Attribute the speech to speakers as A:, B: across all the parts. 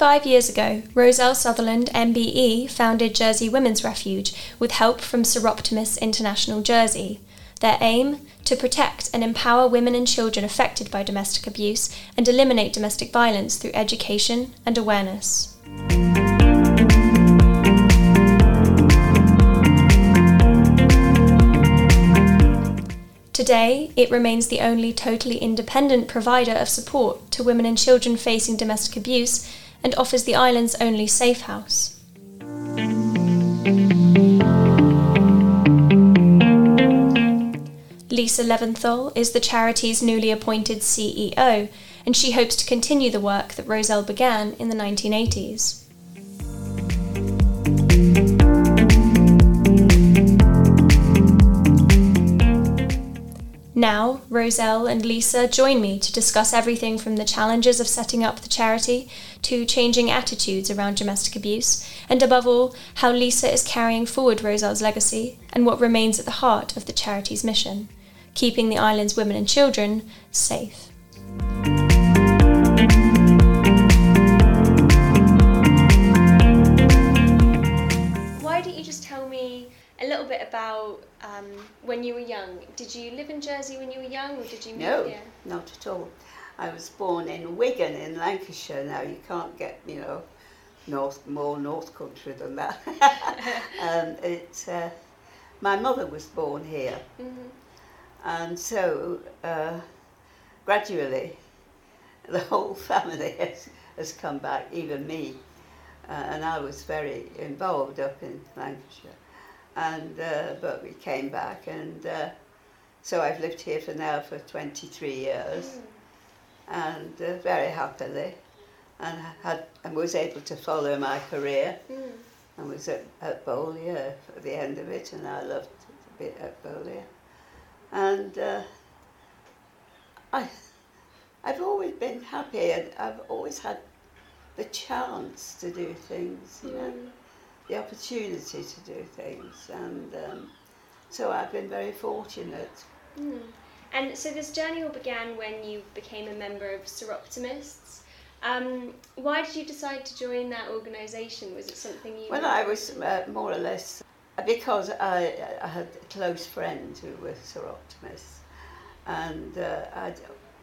A: 35 years ago, Rozelle Sutherland, MBE, founded Jersey Women's Refuge with help from Soroptimist International Jersey. Their aim? To protect and empower women and children affected by domestic abuse and eliminate domestic violence through education and awareness. Today, it remains the only totally independent provider of support to women and children facing domestic abuse and offers the island's only safe house. Lisa Leventhal is the charity's newly appointed CEO, and she hopes to continue the work that Rozelle began in the 1980s. Now, Rozelle and Lisa join me to discuss everything from the challenges of setting up the charity to changing attitudes around domestic abuse, and above all, how Lisa is carrying forward Rozelle's legacy and what remains at the heart of the charity's mission keeping the island's women and children safe. Little bit about um, when you were young? Did you live in Jersey when you were young, or did you move
B: No,
A: here?
B: not at all. I was born in Wigan in Lancashire. Now you can't get, you know, north more north country than that. um, it, uh, my mother was born here,
A: hmm
B: and so uh, gradually the whole family has, has come back, even me. Uh, and I was very involved up in Lancashire. And, uh, but we came back, and uh, so I've lived here for now for 23 years, and uh, very happily, and had and was able to follow my career.
A: Mm.
B: I was at, at Bowlia at the end of it, and I loved it a bit at Bowlia. And uh, I, I've always been happy, and I've always had the chance to do things, you know,
A: Mm.
B: The opportunity to do things, and um, so I've been very fortunate.
A: Mm. And so this journey all began when you became a member of Soroptimists. Um, why did you decide to join that organisation? Was it something you?
B: Well, I was uh, more or less, because I, I had close friends who were Soroptimists, and uh, I'd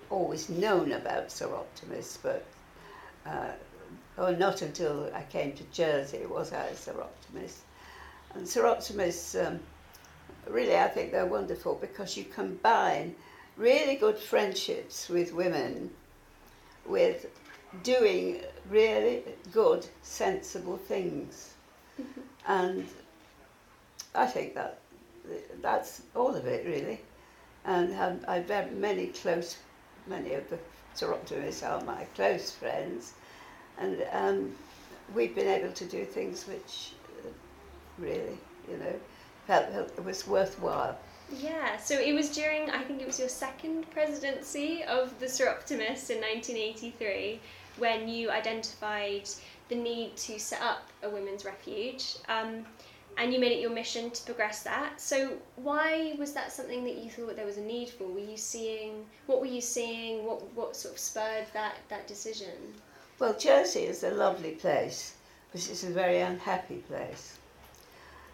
B: always known about Soroptimists, but uh, oh, not until I came to Jersey was I a Soroptimist. And Soroptimists, um, really, I think they're wonderful because you combine really good friendships with women with doing really good, sensible things. And I think that that's all of it really. And um, I've had many close, many of the Soroptimists are my close friends, and um, we've been able to do things which uh, really, you know, felt felt it was worthwhile.
A: Yeah, so it was during, I think it was your second presidency of the Soroptimists in 1983 when you identified the need to set up a women's refuge. Um, and you made it your mission to progress that. So why was that something that you thought there was a need for? Were you seeing what were you seeing? What what sort of spurred that that decision?
B: Well, Jersey is a lovely place, but it's a very unhappy place.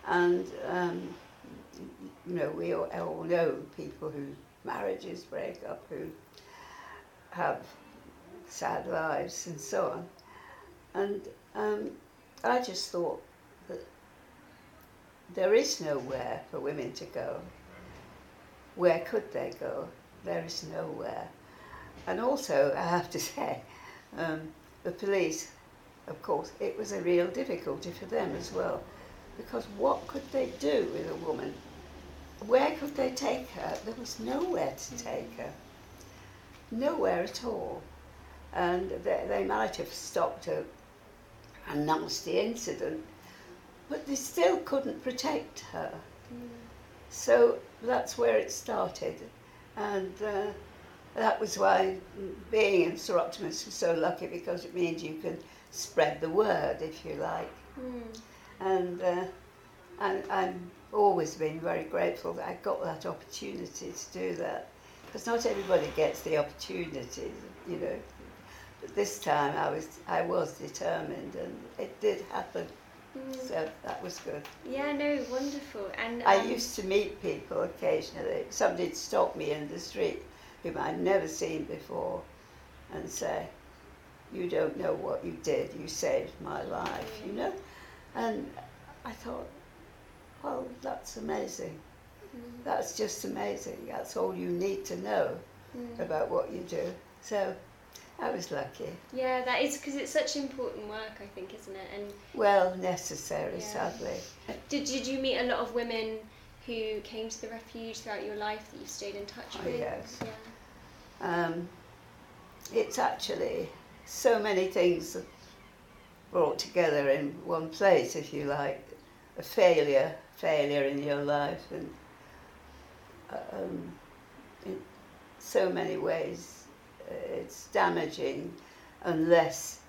B: And, um, you know, we all, all know people whose marriages break up, who have sad lives and so on. And um, I just thought that there is nowhere for women to go. Where could they go? There is nowhere. And also, I have to say, um, the police, of course, it was a real difficulty for them as well. Because what could they do with a woman? Where could they take her? There was nowhere to take her. Nowhere at all. And they, they might have stopped a, a nasty incident, but they still couldn't protect her. So that's where it started. And uh, that was why being in Soroptimus was so lucky because it means you can spread the word, if you like.
A: Mm.
B: And, uh, and I've always been very grateful that I got that opportunity to do that. Because not everybody gets the opportunity, you know. But this time I was I was determined, and it did happen.
A: Mm.
B: So that was good.
A: Yeah, no, wonderful. And
B: I
A: um,
B: used to meet people occasionally. Somebody'd stop me in the street whom I'd never seen before and say, You don't know what you did, you saved my life, you know? And I thought, Well, that's amazing.
A: mm,
B: That's just amazing. That's all you need to know
A: mm.
B: about what you do. So I was lucky.
A: Yeah, that is because it's such important work, I think, isn't it? And
B: Well, necessary,
A: Yeah.
B: sadly.
A: did did you meet a lot of women who came to the refuge throughout your life that you've stayed in touch
B: Oh,
A: with?
B: yes.
A: Yeah.
B: Um, it's actually so many things brought together in one place, if you like. A failure, failure in your life, and um, in so many ways, uh, it's damaging unless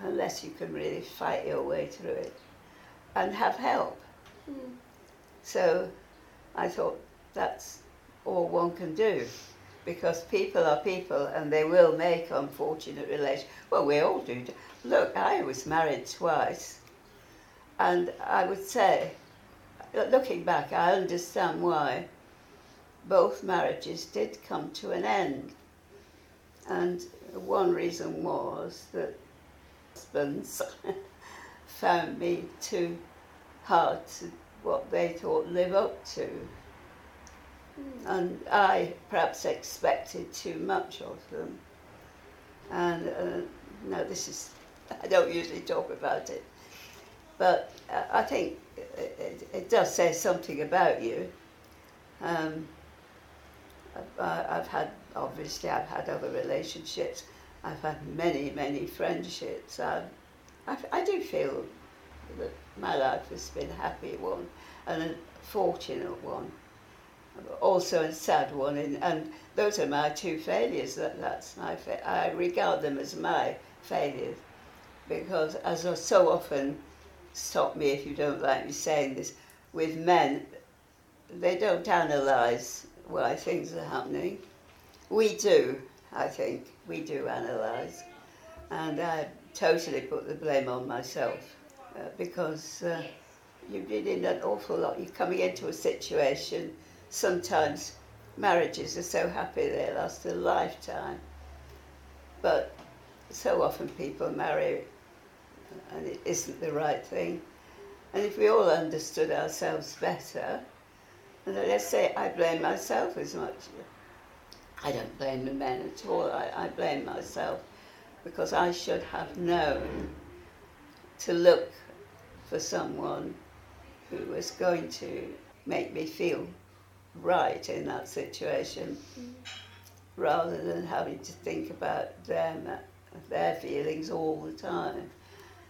B: unless you can really fight your way through it and have help.
A: Mm.
B: So I thought that's all one can do because people are people and they will make unfortunate relations. Well, we all do. Look, I was married twice and I would say, looking back, I understand why both marriages did come to an end. And one reason was that husbands found me too hard to what they thought live up to. And I perhaps expected too much of them. And uh, this is, I don't usually talk about it. But uh, I think it, it, does say something about you. Um, I, I've had, obviously, I've had other relationships. I've had many, many friendships. i I, I do feel that my life has been a happy one and a fortunate one. Also a sad one, and, and those are my two failures. That, that's my fa- I regard them as my failures because, as I so often stop me if you don't like me saying this, with men, they don't analyse why things are happening. We do, I think, we do analyse, and I totally put the blame on myself uh, because uh, you did in an awful lot. You're coming into a situation. Sometimes marriages are so happy they last a lifetime, but so often people marry and it isn't the right thing. And if we all understood ourselves better, and let's say I blame myself as much. I don't blame the men at all. I, I blame myself because I should have known to look for someone who was going to make me feel right in that situation
A: Mm.
B: rather than having to think about them, their feelings all the time.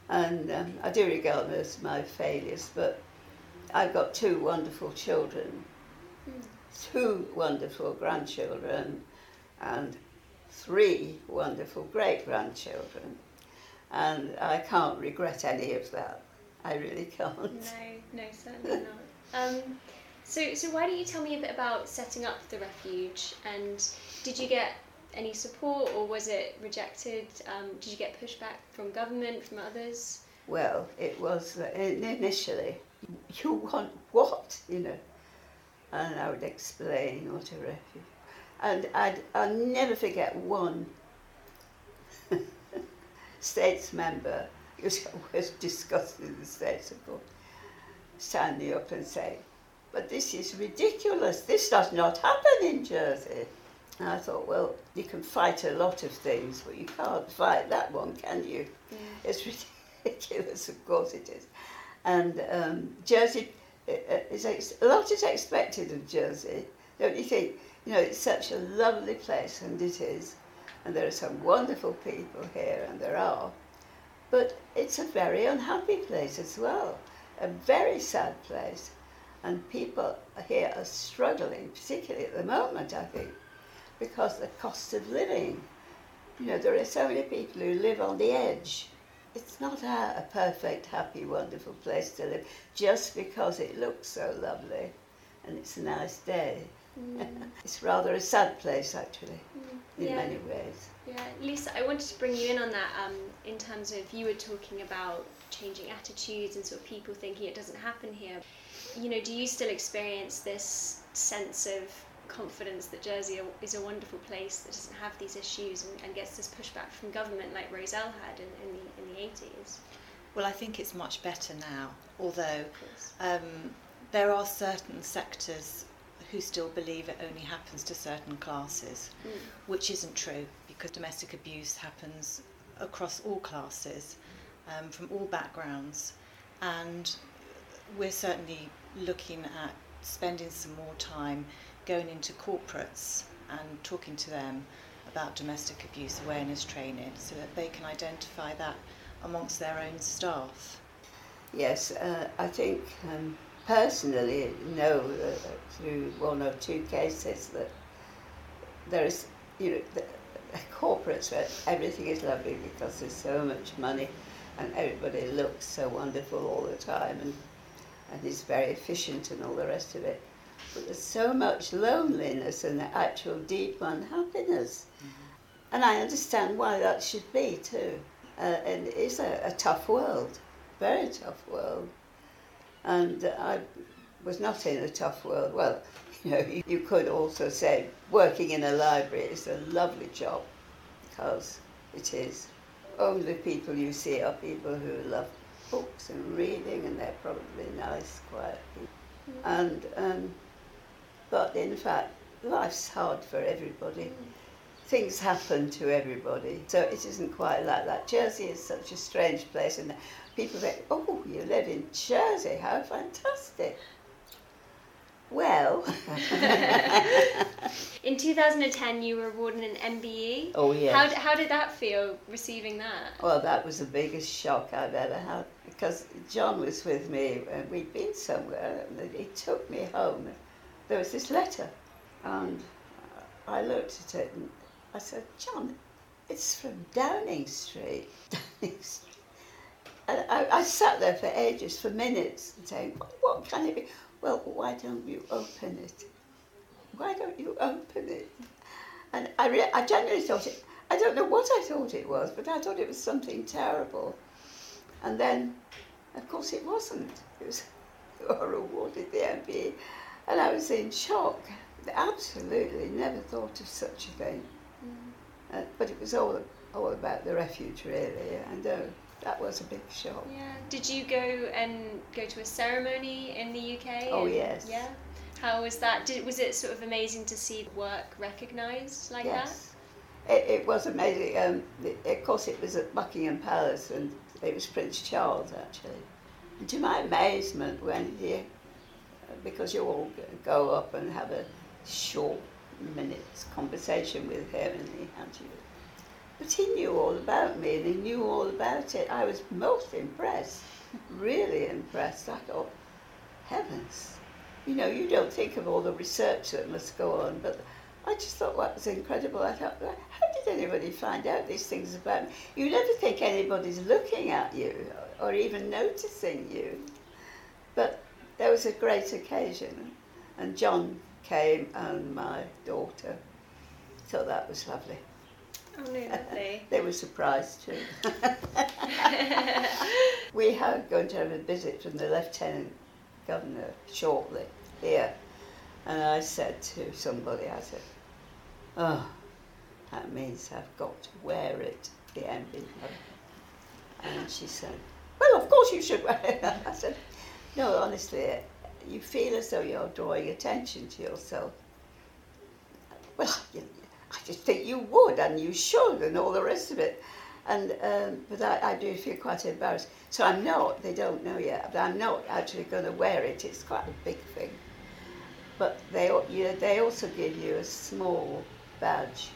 B: And um, I do regard them as my failures, but I've got two wonderful children,
A: Mm.
B: two wonderful grandchildren, and three wonderful great grandchildren. And I can't regret any of that. I really can't.
A: No, no, certainly not. Um, so, so why don't you tell me a bit about setting up the refuge? And did you get any support, or was it rejected? Um, did you get pushback from government, from others?
B: Well, it was uh, initially, you want what, you know? And I would explain what a refuge. And I'd, I'll never forget one States member, I was discussing the States, of standing up and saying, but this is ridiculous, this does not happen in Jersey. And I thought, well, you can fight a lot of things, but you can't fight that one, can you? It's ridiculous, of course it is. And um, Jersey, uh, uh, is ex- a lot is expected of Jersey, don't you think? You know, it's such a lovely place, and it is. And there are some wonderful people here, and there are. But it's a very unhappy place as well, a very sad place. And people here are struggling, particularly at the moment, I think, because the cost of living. You know, there are so many people who live on the edge. It's not a, a perfect, happy, wonderful place to live just because it looks so lovely and it's a nice day.
A: Mm.
B: It's rather a sad place, actually.
A: Mm.
B: in
A: Yeah.
B: many ways.
A: Yeah, Lisa, I wanted to bring you in on that um, in terms of you were talking about changing attitudes and sort of people thinking it doesn't happen here. You know, do you still experience this sense of confidence that Jersey is a wonderful place that doesn't have these issues and, and gets this pushback from government like Rozelle had in, in, the, in the 80s?
C: Well, I think it's much better now, although um, there are certain sectors who still believe it only happens to certain classes,
A: Mm.
C: which isn't true because domestic abuse happens across all classes, um, from all backgrounds, and we're certainly looking at spending some more time going into corporates and talking to them about domestic abuse awareness training so that they can identify that amongst their own staff.
B: Yes, uh, I think um, personally know uh, through one or two cases that there is, you know, the, the corporates where everything is lovely because there's so much money and everybody looks so wonderful all the time and, and is very efficient and all the rest of it. But there's so much loneliness and the actual deep unhappiness. And I understand why that should be too. Uh, and it is a, a tough world, very tough world. And I was not in a tough world. Well, you know, you, you could also say working in a library is a lovely job because it is. Only people you see are people who love books and reading, and they're probably nice, quiet people. And um, but in fact, life's hard for everybody. Things happen to everybody, so it isn't quite like that. Jersey is such a strange place, and people say, "Oh, you live in Jersey? How fantastic!" Well,
A: In 2010, you were awarded an MBE.
B: oh yes.
A: How, how did that feel receiving that?
B: Well, that was the biggest shock I've ever had because John was with me and we'd been somewhere and he took me home. There was this letter and I looked at it and I said, John, it's from Downing Street. Downing Street. And I, I sat there for ages, for minutes, and saying, what, what can it be? Well, why don't you open it? Why don't you open it? And I, re- I genuinely thought it, I don't know what I thought it was, but I thought it was something terrible. And then, of course, it wasn't. It was, awarded the MBE. And I was in shock. Absolutely never thought of such a thing. Uh, but it was all, all about the refuge, really. And uh, that was a big shock.
A: Yeah. Did you go and go to a ceremony in the UK?
B: Oh,
A: And-
B: yes.
A: Yeah. How was that? Did was it sort of amazing to see work recognised like
B: yes. It, it was amazing. Um, the, of course, it was at Buckingham Palace, and it was Prince Charles actually. And to my amazement, when he, because you all go up and have a short minute's conversation with him, and he had you. But he knew all about me, and he knew all about it. I was most impressed, really impressed. I thought, heavens, you know, you don't think of all the research that must go on, but I just thought that was incredible. I thought, "Well, how did anybody find out these things about me? You never think anybody's looking at you or even noticing you. But there was a great occasion, and John came and my daughter. So that was lovely.
A: Oh no, lovely.
B: They were surprised too. we are going to have a visit from the Lieutenant Governor shortly here. And I said to somebody, I said, oh, that means I've got to wear it, the MB. And she said, well, of course you should wear it. I said, no, honestly, you feel as though you're drawing attention to yourself. Well, you, I just think you would and you should and all the rest of it. And um, but I, I do feel quite embarrassed. So I'm not. They don't know yet. But I'm not actually going to wear it. It's quite a big thing. But they you know, they also give you a small badge.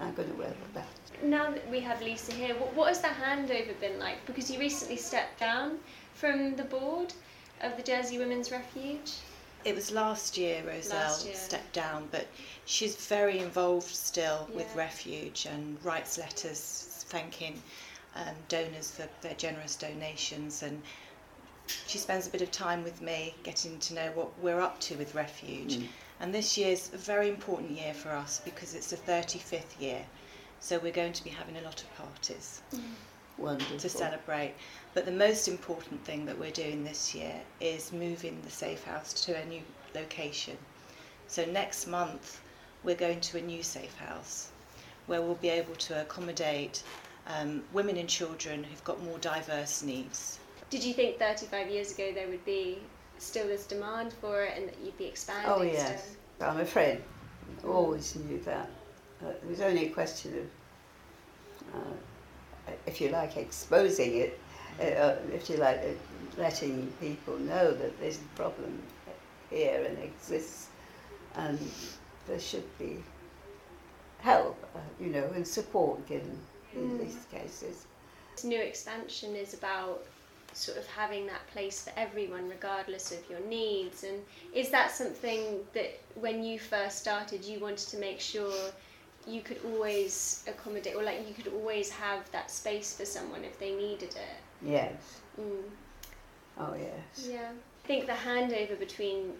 B: I'm going to wear the badge.
A: Now that we have Lisa here, what, what has the handover been like? Because you recently stepped down from the board of the Jersey Women's Refuge.
C: It was last year Rozelle
A: Last year.
C: stepped down, but she's very involved still with Refuge and writes letters thanking um, donors for their generous donations. And she spends a bit of time with me getting to know what we're up to with Refuge.
B: Mm.
C: And this year's a very important year for us because it's the 35th year. So we're going to be having a lot of parties
B: Wonderful.
C: to celebrate. But the most important thing that we're doing this year is moving the safe house to a new location. So next month we're going to a new safe house where we'll be able to accommodate um, women and children who've got more diverse needs.
A: Did you think 35 years ago there would be still this demand for it and that you'd be expanding
B: Oh
A: still?
B: yes, I'm afraid. Always knew that. Uh, it was only a question of, uh, if you like, exposing it. Uh, if you like, uh, letting people know that there's a problem here and exists, and there should be help, uh, you know, and support given in
A: Mm.
B: these cases.
A: This new expansion is about sort of having that place for everyone regardless of your needs and is that something that when you first started you wanted to make sure you could always accommodate or like you could always have that space for someone if they needed it
B: Yes.
A: mm.
B: Oh yes.
A: yeah i think the handover between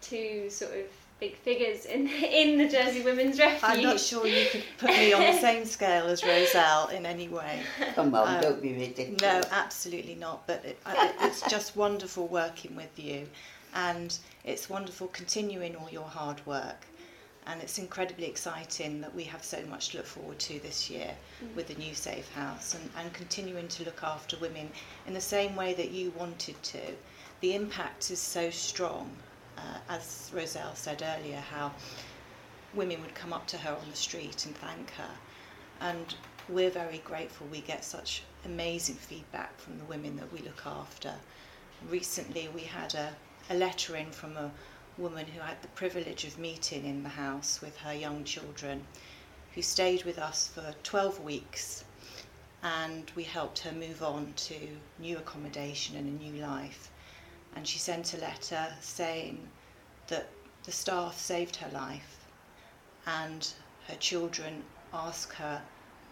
A: two sort of big figures in in the jersey women's refuge
C: I'm not sure you could put me on the same scale as Rozelle in any way.
B: Come on,
C: Um,
B: don't be ridiculous.
C: No, absolutely not. But it, I- it's just wonderful working with you, and it's wonderful continuing all your hard work. And it's incredibly exciting that we have so much to look forward to this year with the new Safe House and, and continuing to look after women in the same way that you wanted to. The impact is so strong, uh, as Rozelle said earlier, how women would come up to her on the street and thank her. And we're very grateful we get such amazing feedback from the women that we look after. Recently, we had a, a letter in from a woman who had the privilege of meeting in the house with her young children, who stayed with us for 12 weeks. And we helped her move on to new accommodation and a new life. And she sent a letter saying that the staff saved her life and her children ask her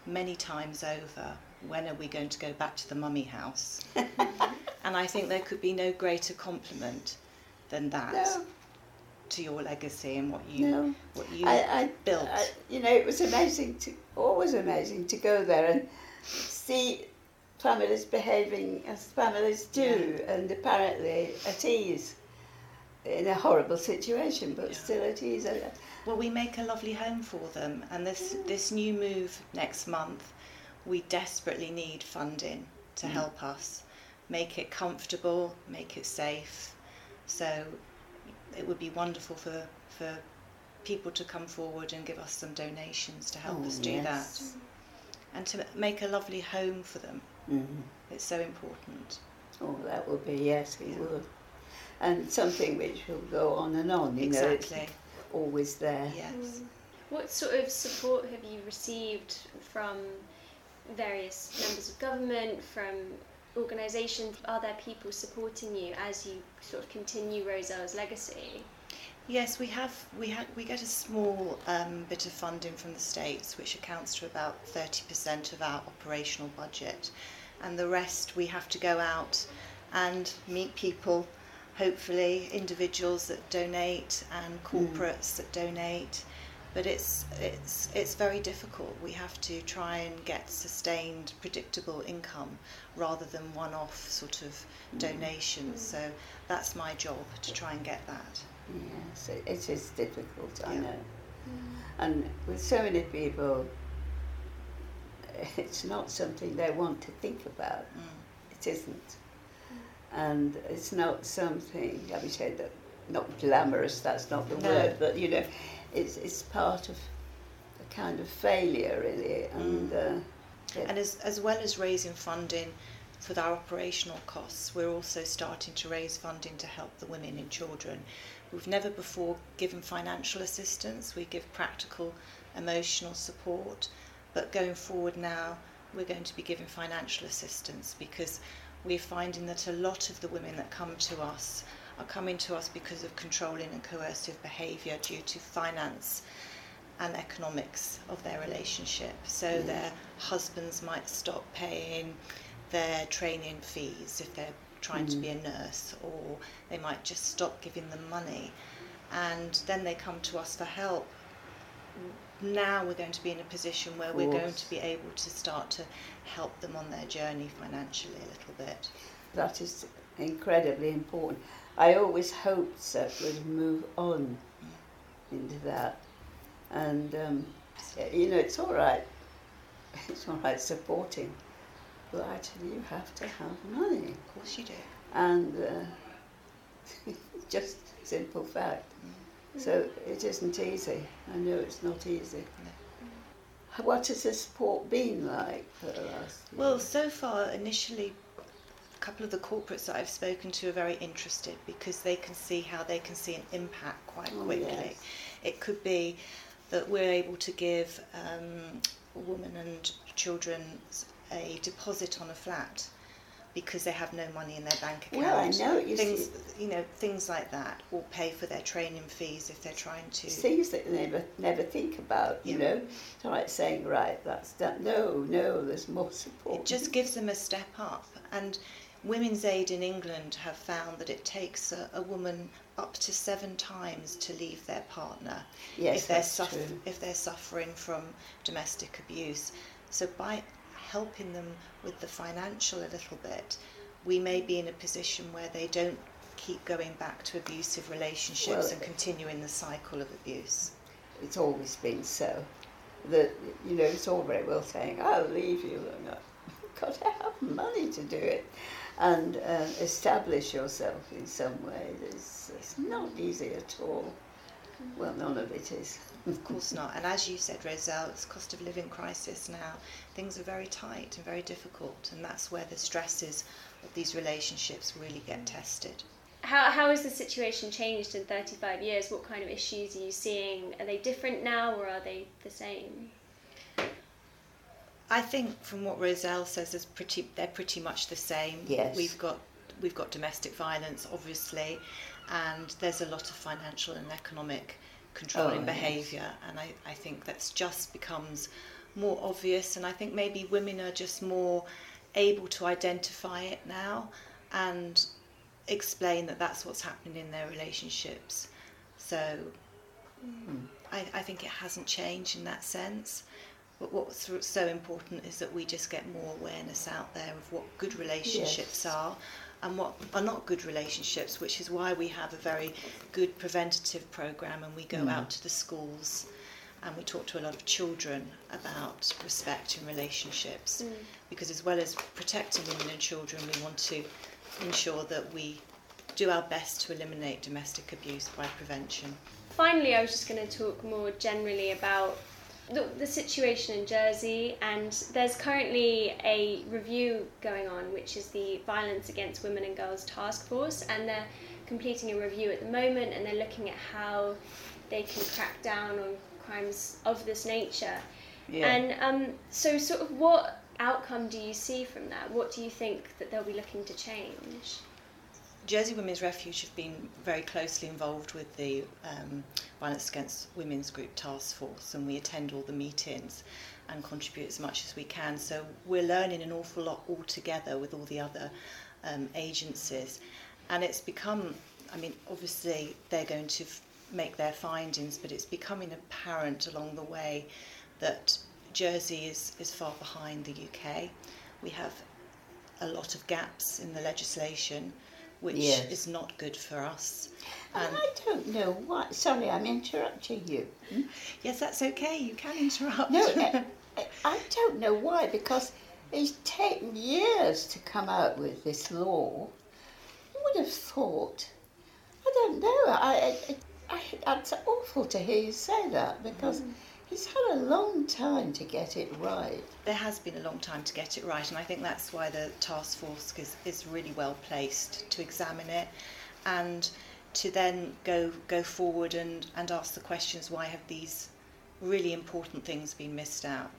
C: many times over, when are we going to go back to the mummy house? and I think there could be no greater compliment than that
B: No.
C: to your legacy and what you
B: No.
C: what you
B: I, I,
C: built.
B: I- you know, it was amazing to, always amazing to go there and see families behaving as families do, and apparently at ease in a horrible situation, but
C: Yeah.
B: still at ease.
C: Well, we make a lovely home for them, and this this new move next month, we desperately need funding to
B: Mm.
C: help us make it comfortable, make it safe. So it would be wonderful for for people to come forward and give us some donations to help
B: Oh,
C: us do
B: yes.
C: that, and to make a lovely home for them.
B: Mhm.
C: It's so important.
B: Oh, that would be yes, we
C: Yeah.
B: would, and something which will go on and on. You know,
C: exactly.
B: it's always there.
C: Yes.
A: Mm. What sort of support have you received from various members of government, from organisations? Are there people supporting you as you sort of continue Rozelle's legacy?
C: Yes, we have. We. We get a small um, bit of funding from the states, which accounts to about thirty percent of our operational budget, and the rest we have to go out and meet people, hopefully individuals that donate and corporates that donate. But it's it's it's very difficult. We have to try and get sustained, predictable income rather than one-off sort of donations. So that's my job to try and get that.
B: Yes, it, it is difficult, I
C: Yeah.
B: know. And with so many people, it's not something they want to think about.
C: Mm.
B: It isn't. And it's not something, let me say that, not glamorous, that's not the
C: No.
B: word, but you know, it's, it's part of a kind of failure, really. And, uh, it-
C: Mm. And as, as well as raising funding for our operational costs, we're also starting to raise funding to help the women and children. We've never before given financial assistance, we give practical, emotional support, but going forward now, we're going to be giving financial assistance because we're finding that a lot of the women that come to us are coming to us because of controlling and coercive behaviour due to finance and economics of their relationship. So their husbands might stop paying their training fees if they're trying to be a nurse, or they might just stop giving them money. and then they come to us for help. Now we're going to be in a position where we're going to be able to start to help them on their journey financially a little bit.
B: That is incredibly important. I always hoped that we'd move on into that. And, um, you know, it's all right. It's all right supporting. But actually, you have to have money.
C: Of course you do.
B: And uh, just simple fact. So it isn't easy. I know it's not easy. What has the support been like for the last year?
C: Well, so far, initially, a couple of the corporates that I've spoken to are very interested because they can see how they can see an impact quite
B: Oh,
C: quickly.
B: yes.
C: It could be that we're able to give um, women and children a deposit on a flat because they have no money in their bank account.
B: Well, I know, you
C: things,
B: see-
C: you know, things like that, or pay for their training fees if they're trying to.
B: things that they never never think about, you know. It's not like saying, right, that's done. No, no, there's more support.
C: It just gives them a step up. And Women's Aid in England have found that it takes a, a woman up to seven times to leave their partner
B: yes,
C: if they're suff- if they're suffering from domestic abuse. So by helping them with the financial a little bit, we may be in a position where they don't keep going back to abusive relationships
B: Well,
C: and continuing the cycle of abuse.
B: It's always been so. That you know, it's all very well saying, "I'll leave you," and I've got to have money to do it, and uh, establish yourself in some way. It's, it's not easy at all. Well, none of it is.
C: Of course not. And as you said, Rozelle, it's cost of living crisis now. Things are very tight and very difficult, and that's where the stresses of these relationships really get tested.
A: How, how has the situation changed in 35 years? What kind of issues are you seeing? Are they different now or are they the same?
C: I think from what Rozelle says, is pretty they're pretty much the same.
B: Yes.
C: We've got we've got domestic violence, obviously, and there's a lot of financial and economic controlling
B: Oh, yes.
C: behaviour, and I, I think that's just becomes more obvious, and I think maybe women are just more able to identify it now and explain that that's what's happening in their relationships. So hmm. I, I think it hasn't changed in that sense. But what's so important is that we just get more awareness out there of what good relationships
B: Yes.
C: are and what are not good relationships, which is why we have a very good preventative program and we go
B: Mm.
C: out to the schools and we talk to a lot of children about respect in relationships.
A: Mm.
C: Because as well as protecting women and children, we want to ensure that we do our best to eliminate domestic abuse by prevention.
A: Finally, I was just going to talk more generally about the, the situation in Jersey, and there's currently a review going on, which is the Violence Against Women and Girls Task Force, and they're completing a review at the moment, and they're looking at how they can crack down on crimes of this nature.
B: Yeah.
A: And um, so, sort of, what outcome do you see from that? What do you think that they'll be looking to change?
C: Jersey Women's Refuge have been very closely involved with the um, Violence Against Women's Group Task Force, and we attend all the meetings and contribute as much as we can. So we're learning an awful lot all together with all the other um, agencies, and it's become. I mean, obviously they're going to f- make their findings, but it's becoming apparent along the way that Jersey is, is far behind the UK. We have a lot of gaps in the legislation, which
B: Yes.
C: is not good for us.
B: And
C: And
B: I don't know why. Sorry, I'm interrupting you. Hmm?
C: yes, that's okay. You can interrupt.
B: No, I, eh, eh, I don't know why, because it's taken years to come out with this law. You would have thought, I don't know, I, I, I, it's awful to hear you say that, because mm. It's had a long time to get it right.
C: there has been a long time to get it right, and I think that's why the task force is, is really well placed to examine it and to then go go forward and, and ask the questions why have these really important things been missed out.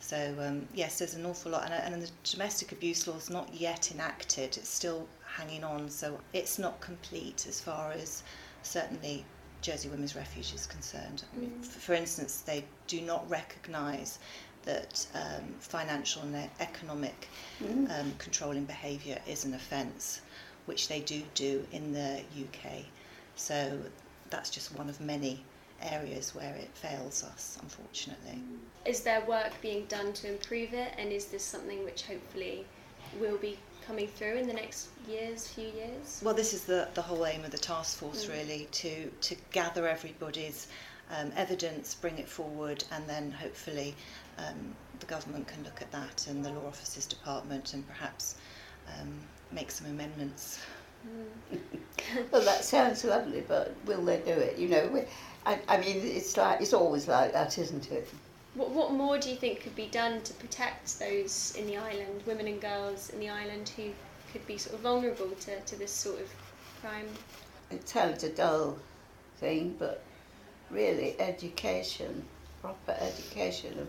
C: So um, yes, there's an awful lot, and, and the domestic abuse law is not yet enacted; it's still hanging on. So it's not complete as far as certainly Jersey Women's Refuge is concerned. I mean, f- for instance, they do not recognise that um, financial and economic um, controlling behaviour is an offence, which they do do in the UK. So that's just one of many areas where it fails us, unfortunately.
A: Is there work being done to improve it, and is this something which hopefully will be coming through in the next years, few years?
C: Well, this is the, the whole aim of the task force, mm. really, to, to gather everybody's um, evidence, bring it forward, and then hopefully um, the government can look at that and the Law Officers Department and perhaps um, make some amendments.
B: Mm. well, that sounds lovely, but will they do it? You know, I, I mean, it's like it's always like that, isn't it?
A: What, what more do you think could be done to protect those in the island, women and girls in the island who could be sort of vulnerable to, to this sort of crime?
B: It sounds a dull thing, but really education, proper education of,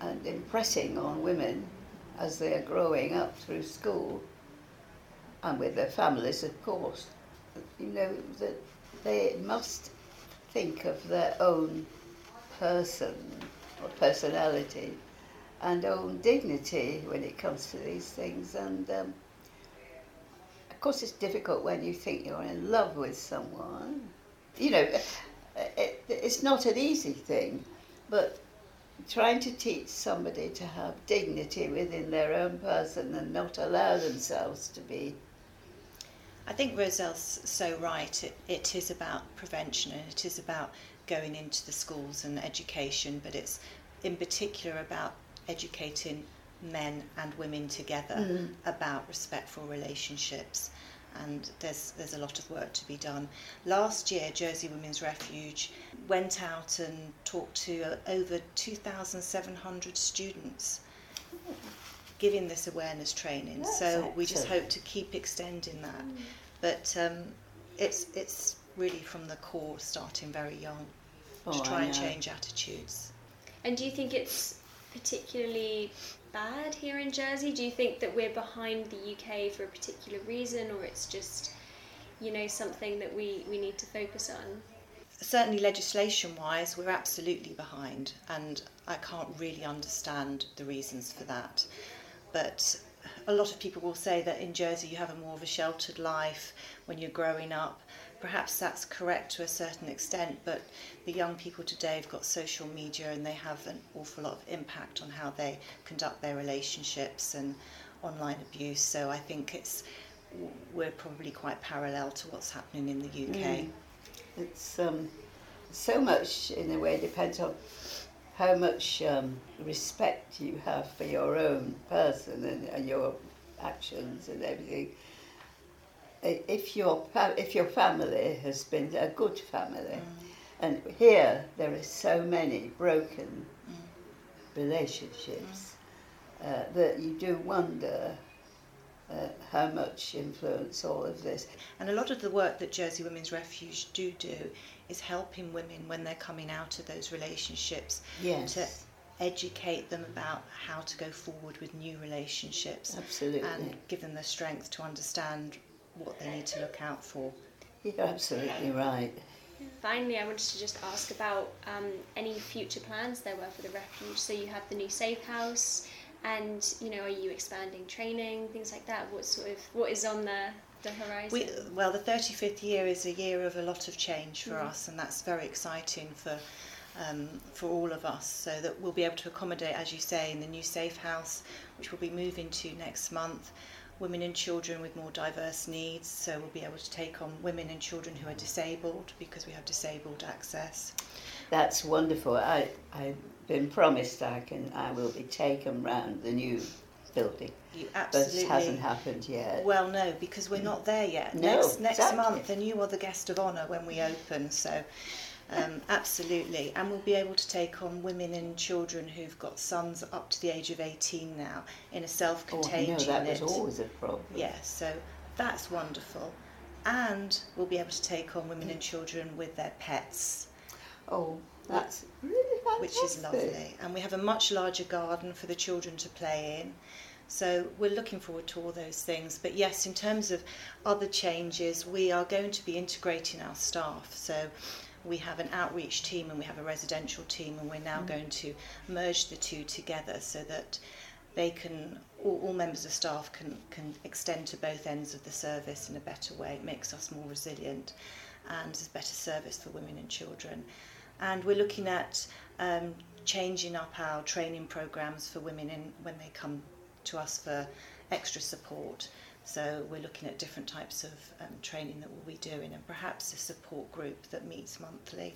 B: and impressing on women as they are growing up through school and with their families, of course. You know, that they must think of their own person personality and own dignity when it comes to these things. And um, of course, it's difficult when you think you're in love with someone. You know, it, it's not an easy thing, but trying to teach somebody to have dignity within their own person and not allow themselves to be.
C: I think Rozelle's so right. It, it is about prevention and it is about going into the schools and education, but it's in particular about educating men and women together mm. about respectful relationships and there's there's a lot of work to be done. Last year, Jersey Women's Refuge went out and talked to uh, over 2,700 students, giving this awareness training. That's so excellent. we just hope to keep extending that. Mm. But um, it's it's really from the core, starting very young, oh, to try and change attitudes.
A: And do you think it's particularly bad here in Jersey? Do you think that we're behind the UK for a particular reason, or it's just, you know, something that we, we need to focus on?
C: Certainly, legislation wise, we're absolutely behind, and I can't really understand the reasons for that. But a lot of people will say that in Jersey you have a more of a sheltered life when you're growing up, perhaps that's correct to a certain extent, but the young people today have got social media and they have an awful lot of impact on how they conduct their relationships and online abuse. So I think it's we're probably quite parallel to what's happening in the UK. Mm.
B: It's um, so much in a way depends on how much um, respect you have for your own person and, and your actions and everything if your if your family has been a good family, mm. and here there are so many broken mm. relationships mm. uh, that you do wonder uh, how much influence all of this.
C: And a lot of the work that Jersey Women's Refuge do do is helping women when they're coming out of those relationships
B: yes.
C: to educate them about how to go forward with new relationships.
B: Absolutely.
C: And give them the strength to understand what they need to look out for.
B: You're absolutely right.
A: Finally, I wanted to just ask about um, any future plans there were for the refuge. So you have the new safe house, and you know, are you expanding training, things like that? What sort of what is on the the horizon?
C: We, well, the 35th year is a year of a lot of change for mm. us, and that's very exciting for. Um, for all of us, so that we'll be able to accommodate, as you say, in the new safe house, which we'll be moving to next month women and children with more diverse needs. So we'll be able to take on women and children who are disabled because we have disabled access.
B: That's wonderful. I, I've been promised I can I will be taken round the new building.
C: You absolutely.
B: But it hasn't happened yet.
C: Well, no, because we're not there yet.
B: No,
C: next next
B: exactly.
C: month, and you are the guest of honour when we open. So um, absolutely. And we'll be able to take on women and children who've got sons up to the age of 18 now in a self contained unit.
B: oh, no, that was always a problem.
C: Yes, yeah, so that's wonderful. And we'll be able to take on women and children with their pets.
B: Oh, that's really fantastic.
C: Which is lovely. And we have a much larger garden for the children to play in. So we're looking forward to all those things. But yes, in terms of other changes, we are going to be integrating our staff. So we have an outreach team and we have a residential team, and we're now mm. going to merge the two together so that they can all, all, members of staff can can extend to both ends of the service in a better way. It makes us more resilient. and as better service for women and children. And we're looking at um, changing up our training programs for women in, when they come to us for extra support. So we're looking at different types of um, training that we'll be doing and perhaps a support group that meets monthly.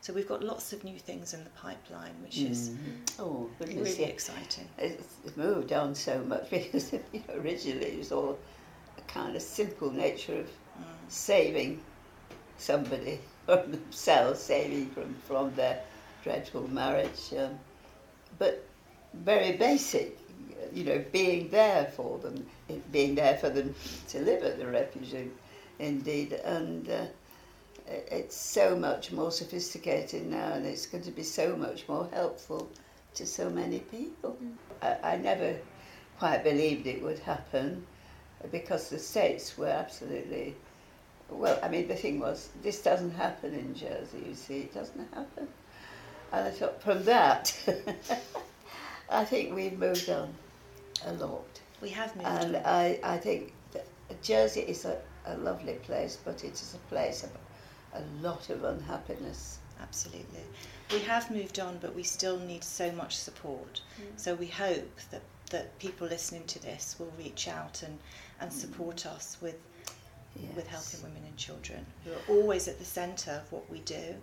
C: So we've got lots of new things in the pipeline, which is
B: Mm-hmm. Oh, goodness,
C: really
B: yeah.
C: exciting.
B: It's it's moved on so much because you know, originally it was all a kind of simple nature of
C: Mm.
B: saving somebody from themselves, saving from, from their dreadful marriage, um, but very basic, you know, being there for them, being there for them to live at the refuge, indeed, and uh, it's so much more sophisticated now, and it's going to be so much more helpful to so many people. I, I never quite believed it would happen because the states were absolutely well. I mean, the thing was, this doesn't happen in Jersey. You see, it doesn't happen. And I thought, from that, I think we've moved on a lot.
C: We have moved
B: And. I, I think Jersey is a, a lovely place, but it is a place of a lot of unhappiness.
C: Absolutely. We have moved on, but we still need so much support. Mm. So we hope that, that people listening to this will reach out and, and mm. support us with, with helping women and children who are always at the centre of what we do.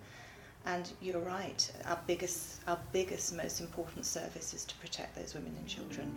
C: And you're right, our biggest, our biggest, most important service is to protect those women and children.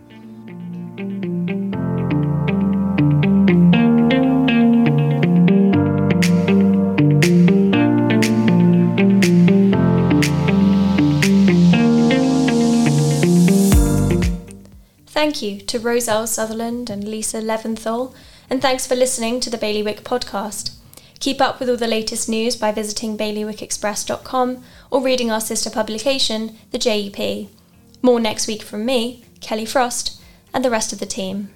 A: Thank you to Rozelle Sutherland and Lisa Leventhal, and thanks for listening to the Bailiwick podcast. Keep up with all the latest news by visiting bailiwickexpress.com or reading our sister publication, the JEP. More next week from me, Kelly Frost, and the rest of the team.